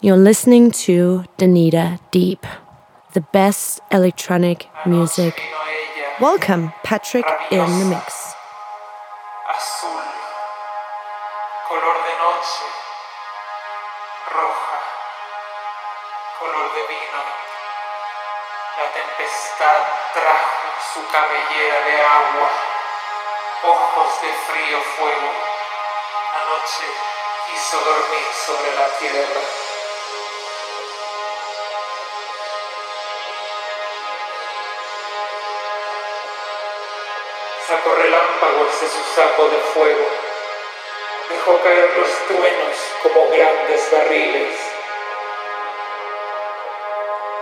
You're listening to Danita Deep, the best electronic music. Welcome, Patrick in the mix. Azul, color de noche, roja, color de vino. La tempestad trajo su cabellera de agua, ojos de frío fuego. Quiso dormir sobre la tierra. Sacó relámpagos de su saco de fuego. Dejó caer los truenos como grandes barriles.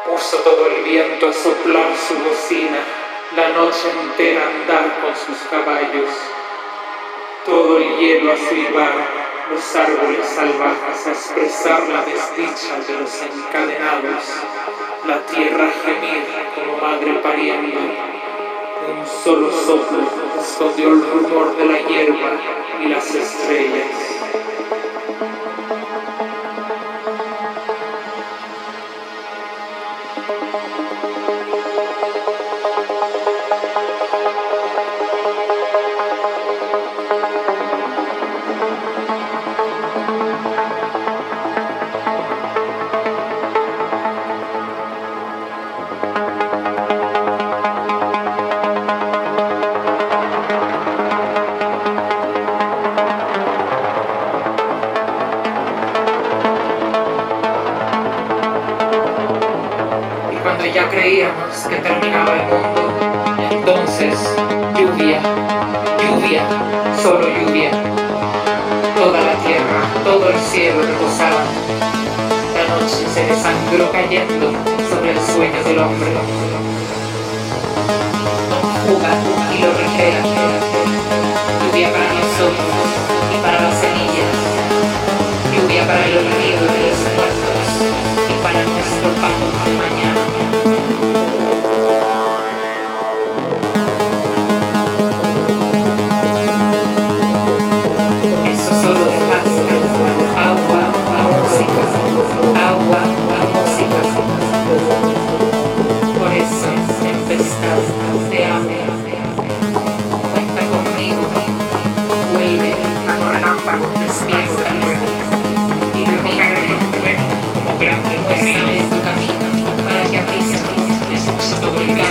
Puso todo el viento a soplar su bocina, la noche entera a andar con sus caballos. Todo el hielo a silbar, los árboles salvajes a expresar la desdicha de los encadenados, la tierra a gemir como madre pariendo un solo soplo escondió el rumor de la hierba y las estrellas.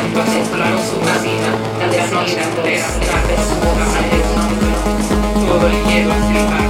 acqua mescolano su vasina, dalle froci da colera, da pesura, alle tombe, todo il lieve afflippato.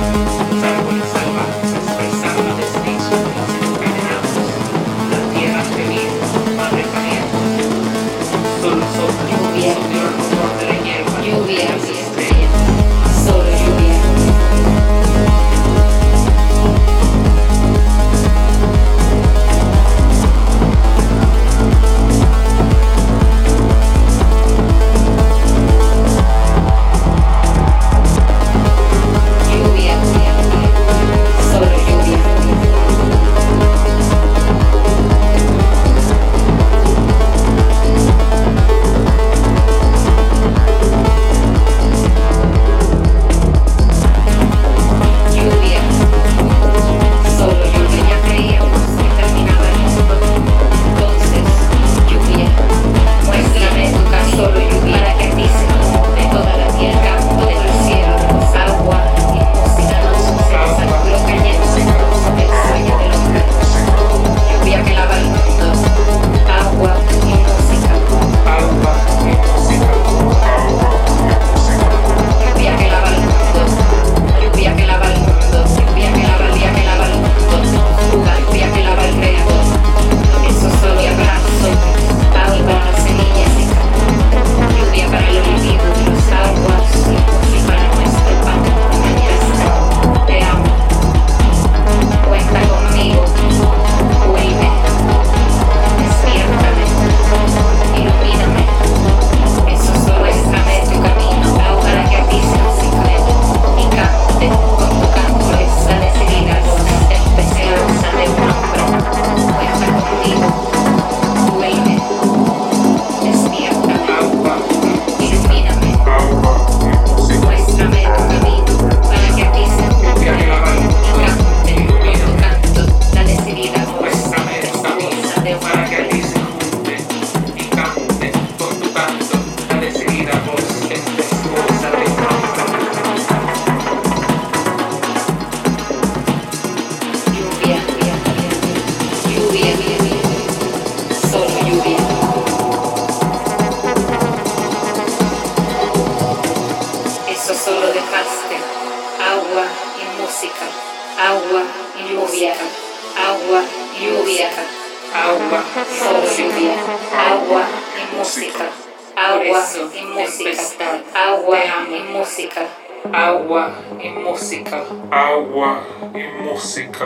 Música, agua y música, agua y música.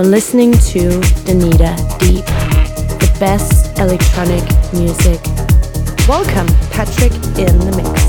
You're listening to Danita Deep, the best electronic music. Welcome, Patrick in the Mix.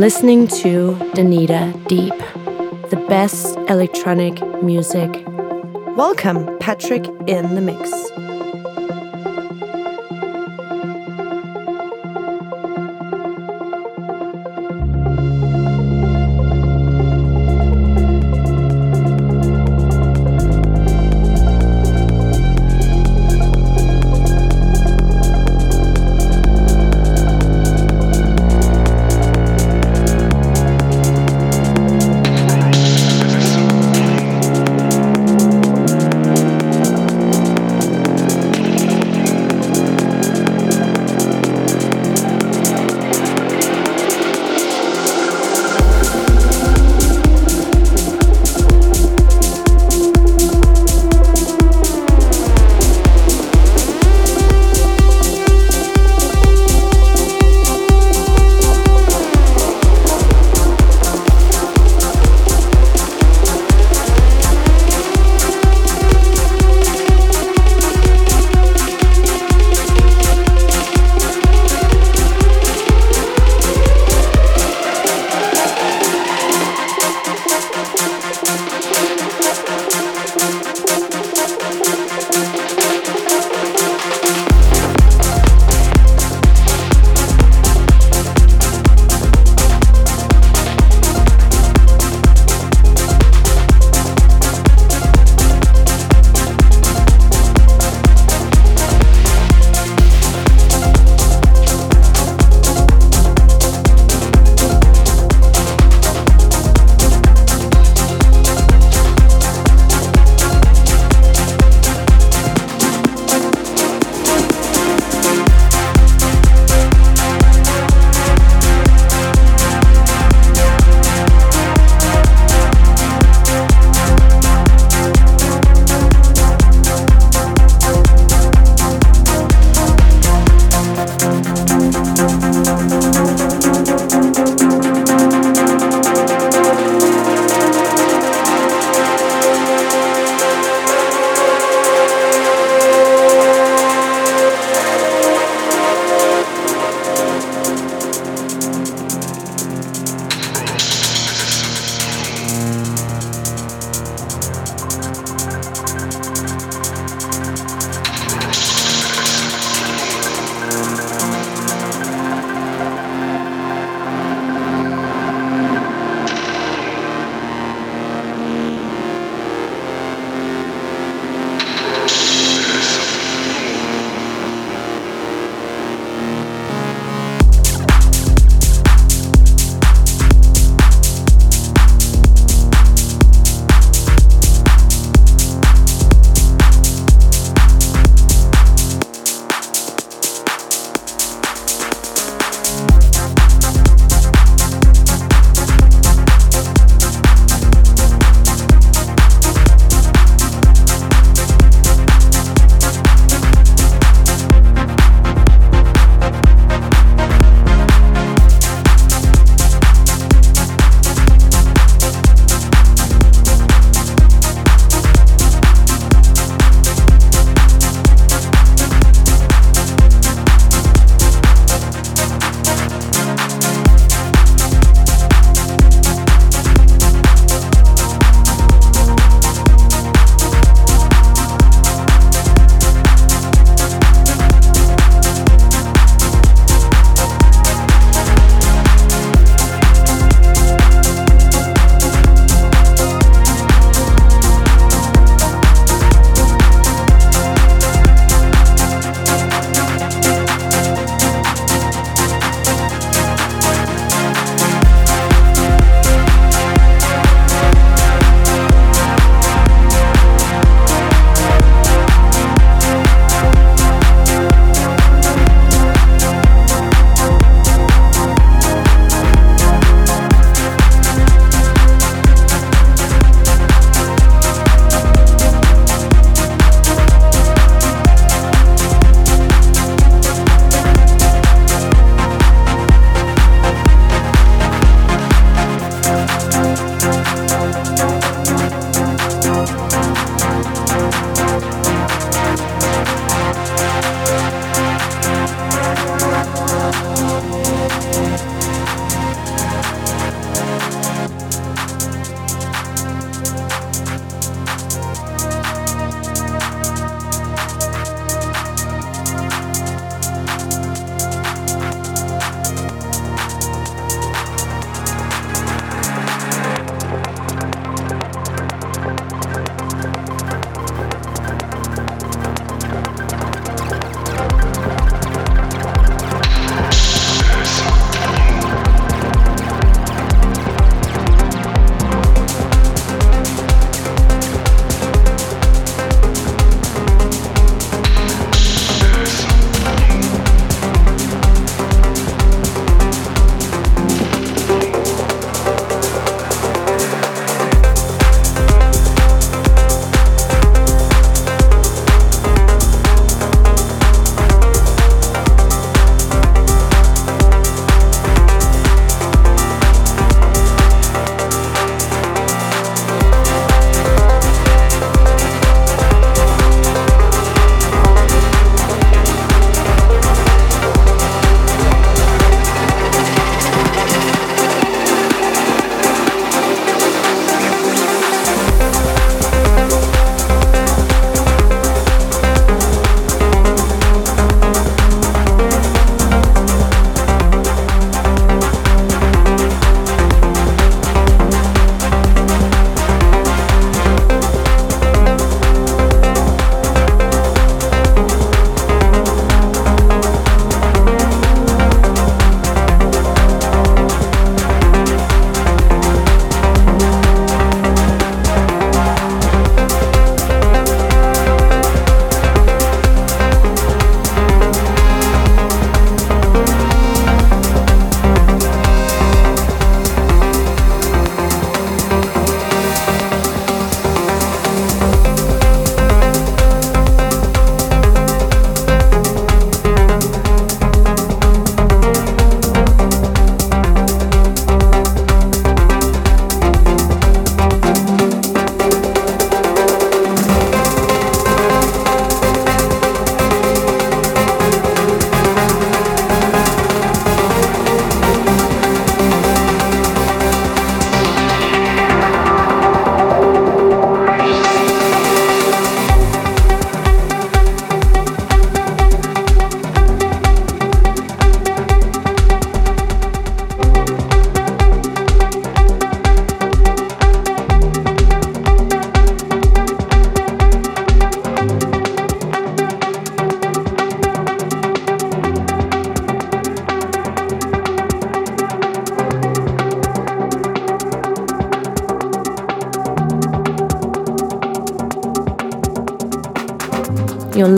Listening to Danita Deep, the best electronic music. Welcome, Patrick in the Mix.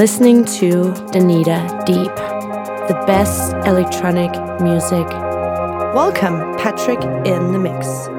Listening to Danita Deep, the best electronic music. Welcome, Patrick in the Mix.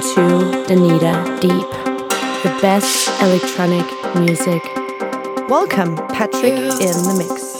To Danita Deep, the best electronic music. Welcome, Patrick in the Mix.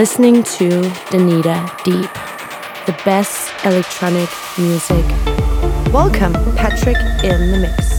Listening to Danita Deep, the best electronic music. Welcome, Patrick in the Mix.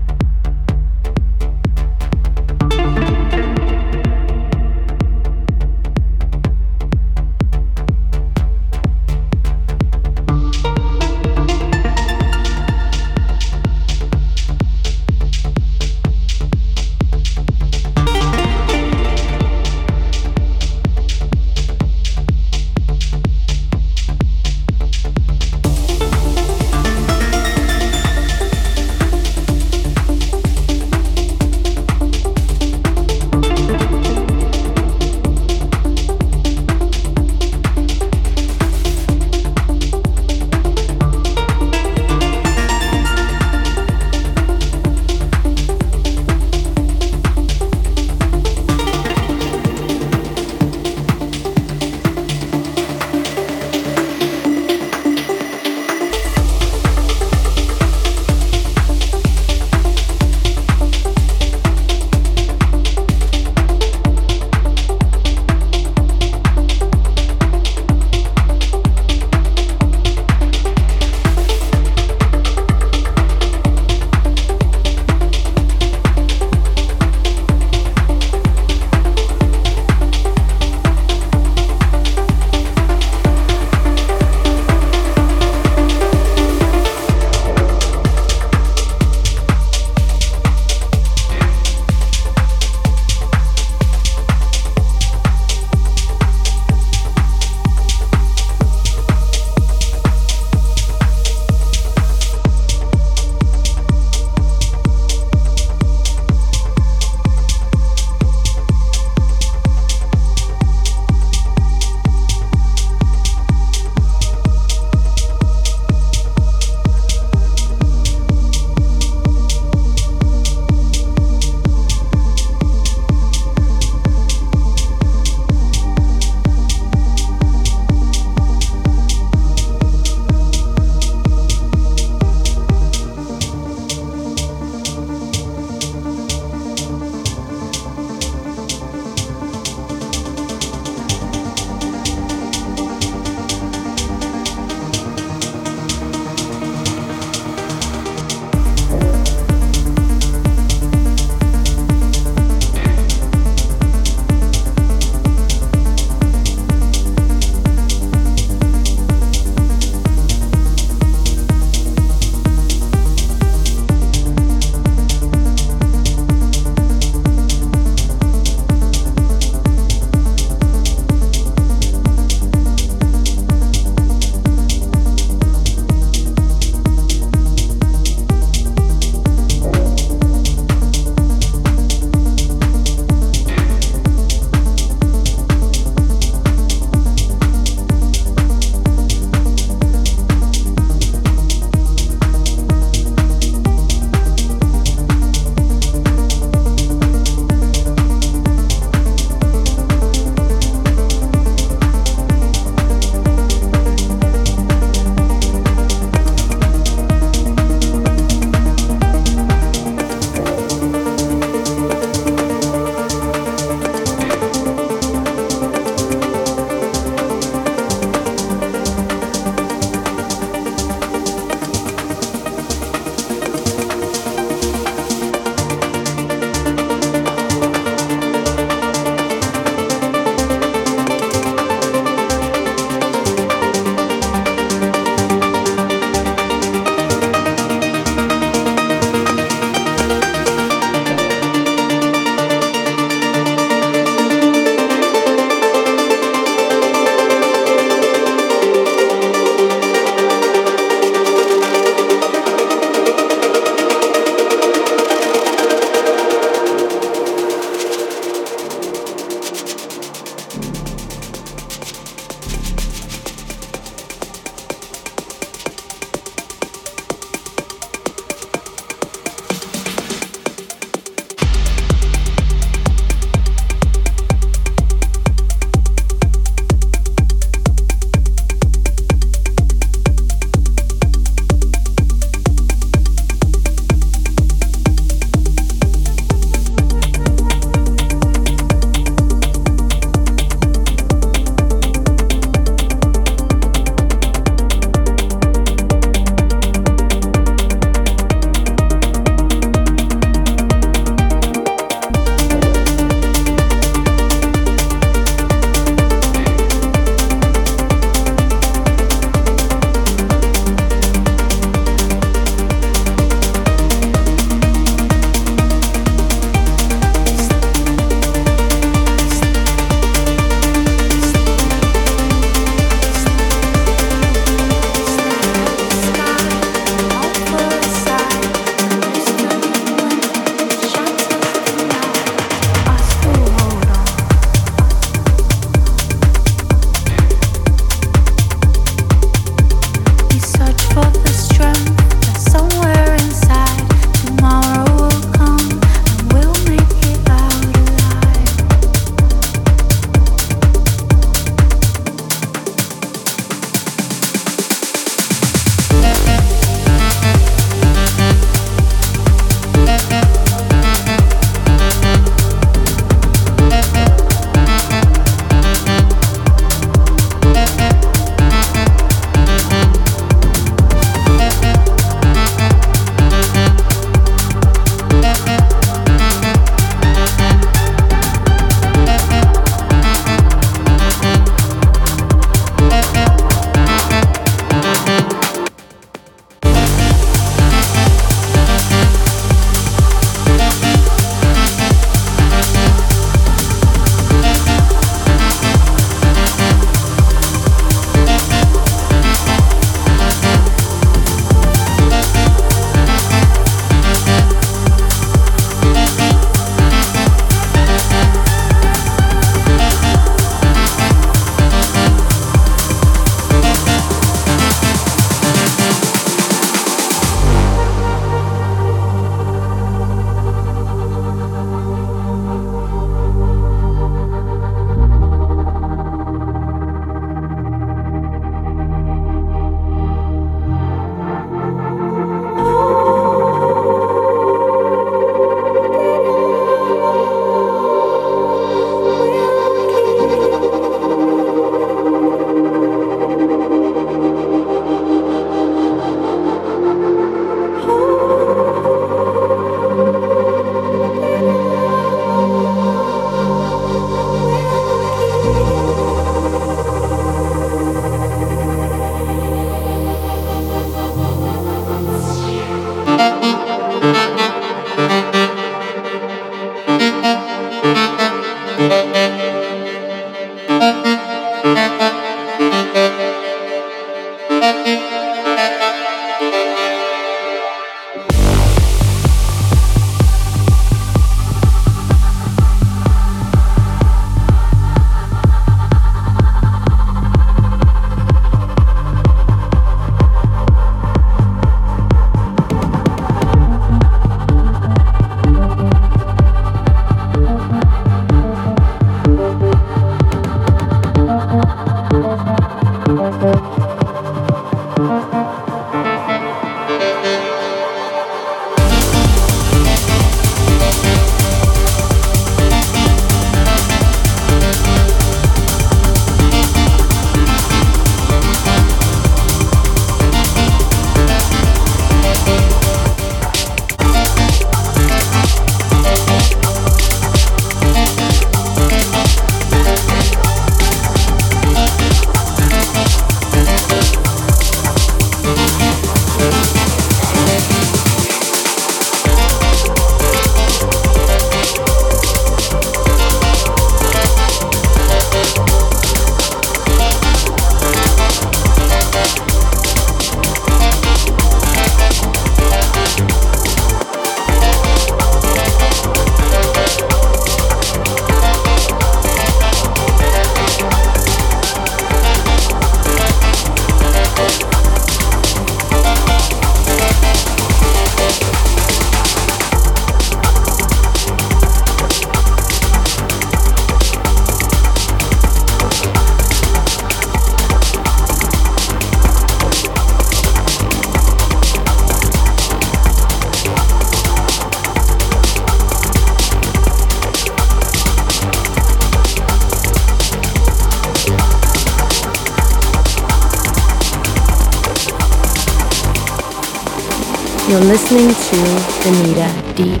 Listening to Danita Deep,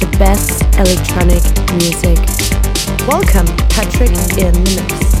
the best electronic music. Welcome, Patrick in the mix.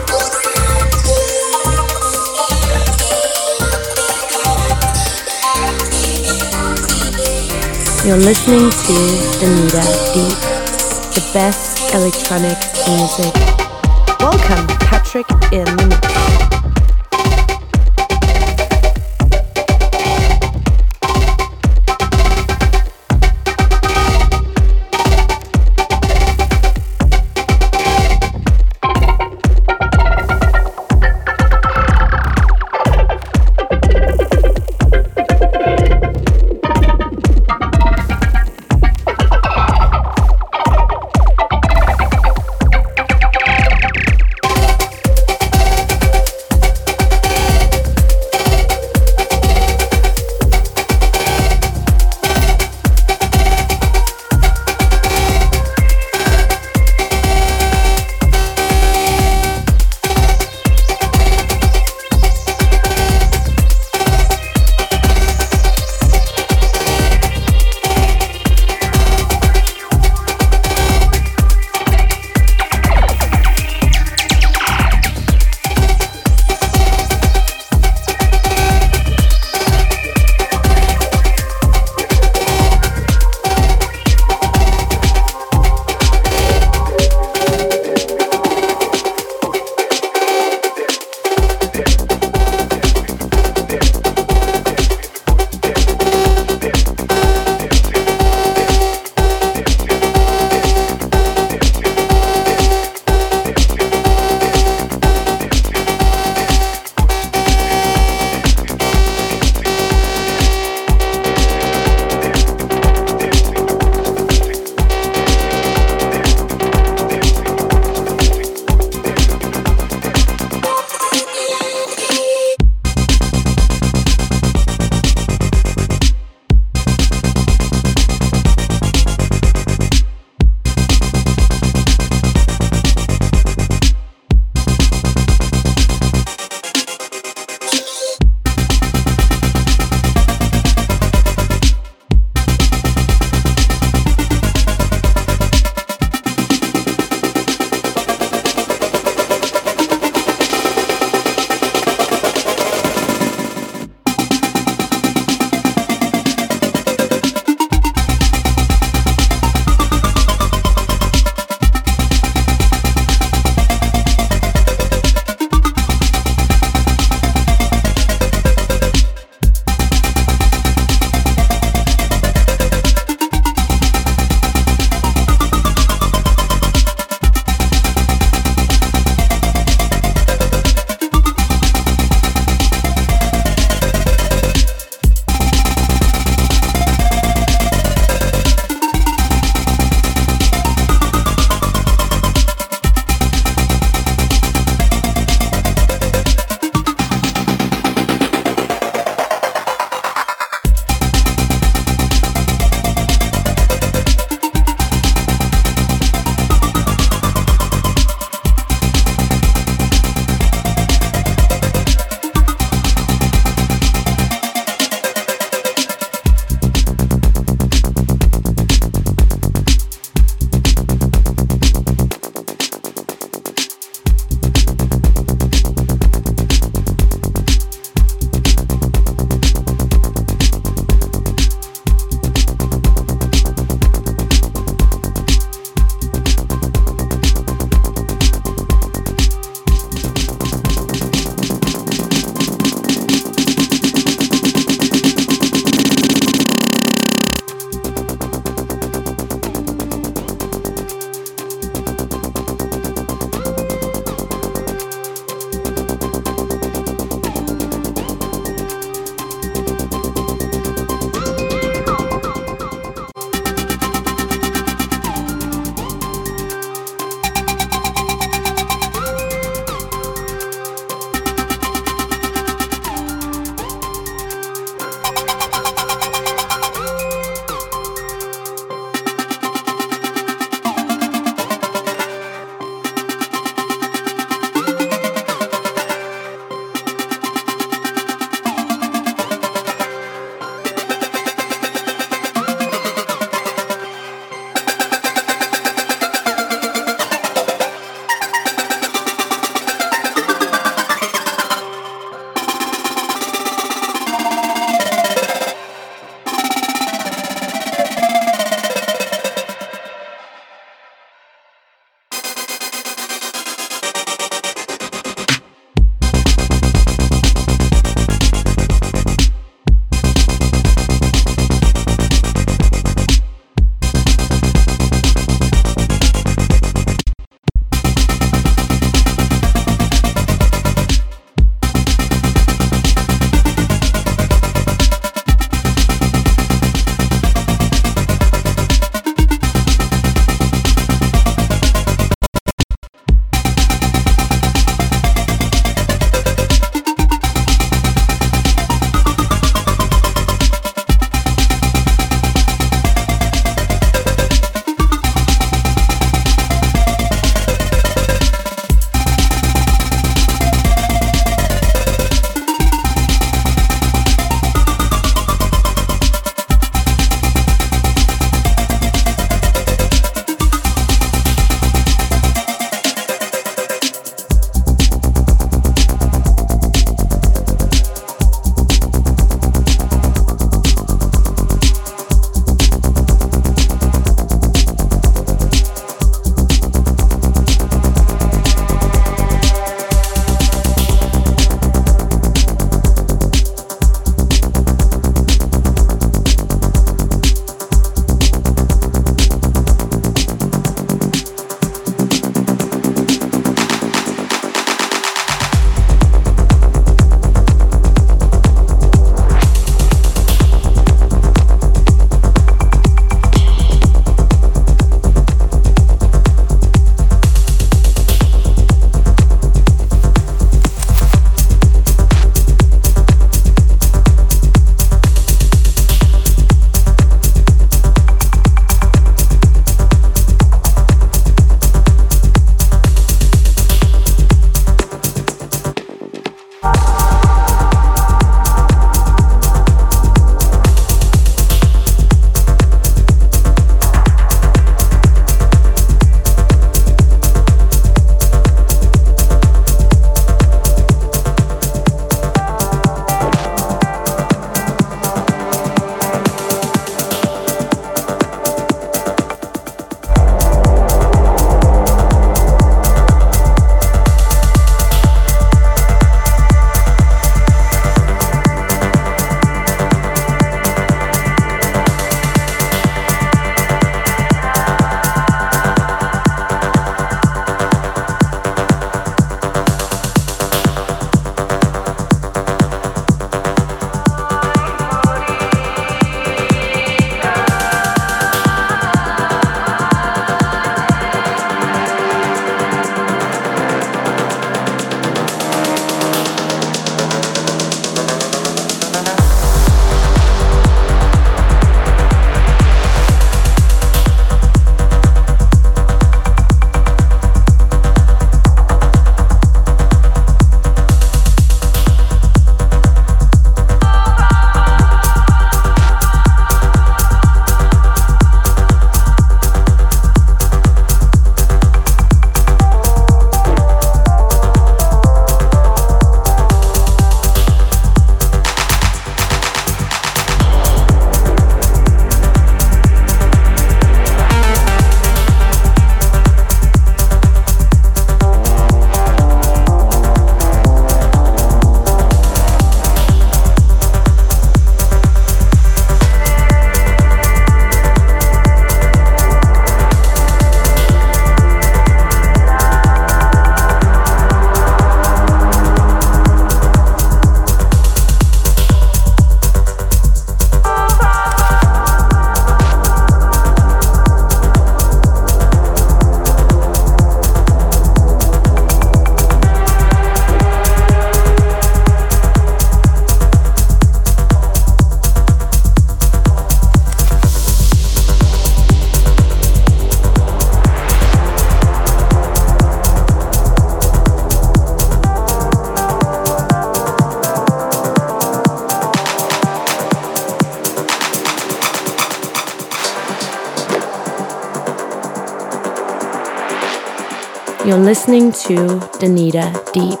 You're listening to Danita Deep,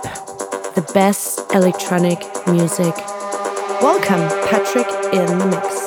the best electronic music. Welcome, Patrick in the Mix.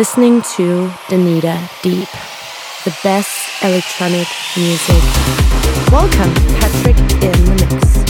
Listening to Danita Deep, the best electronic music. Welcome, Patrick in the Mix.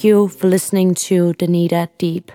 Thank you for listening to Danita Deep.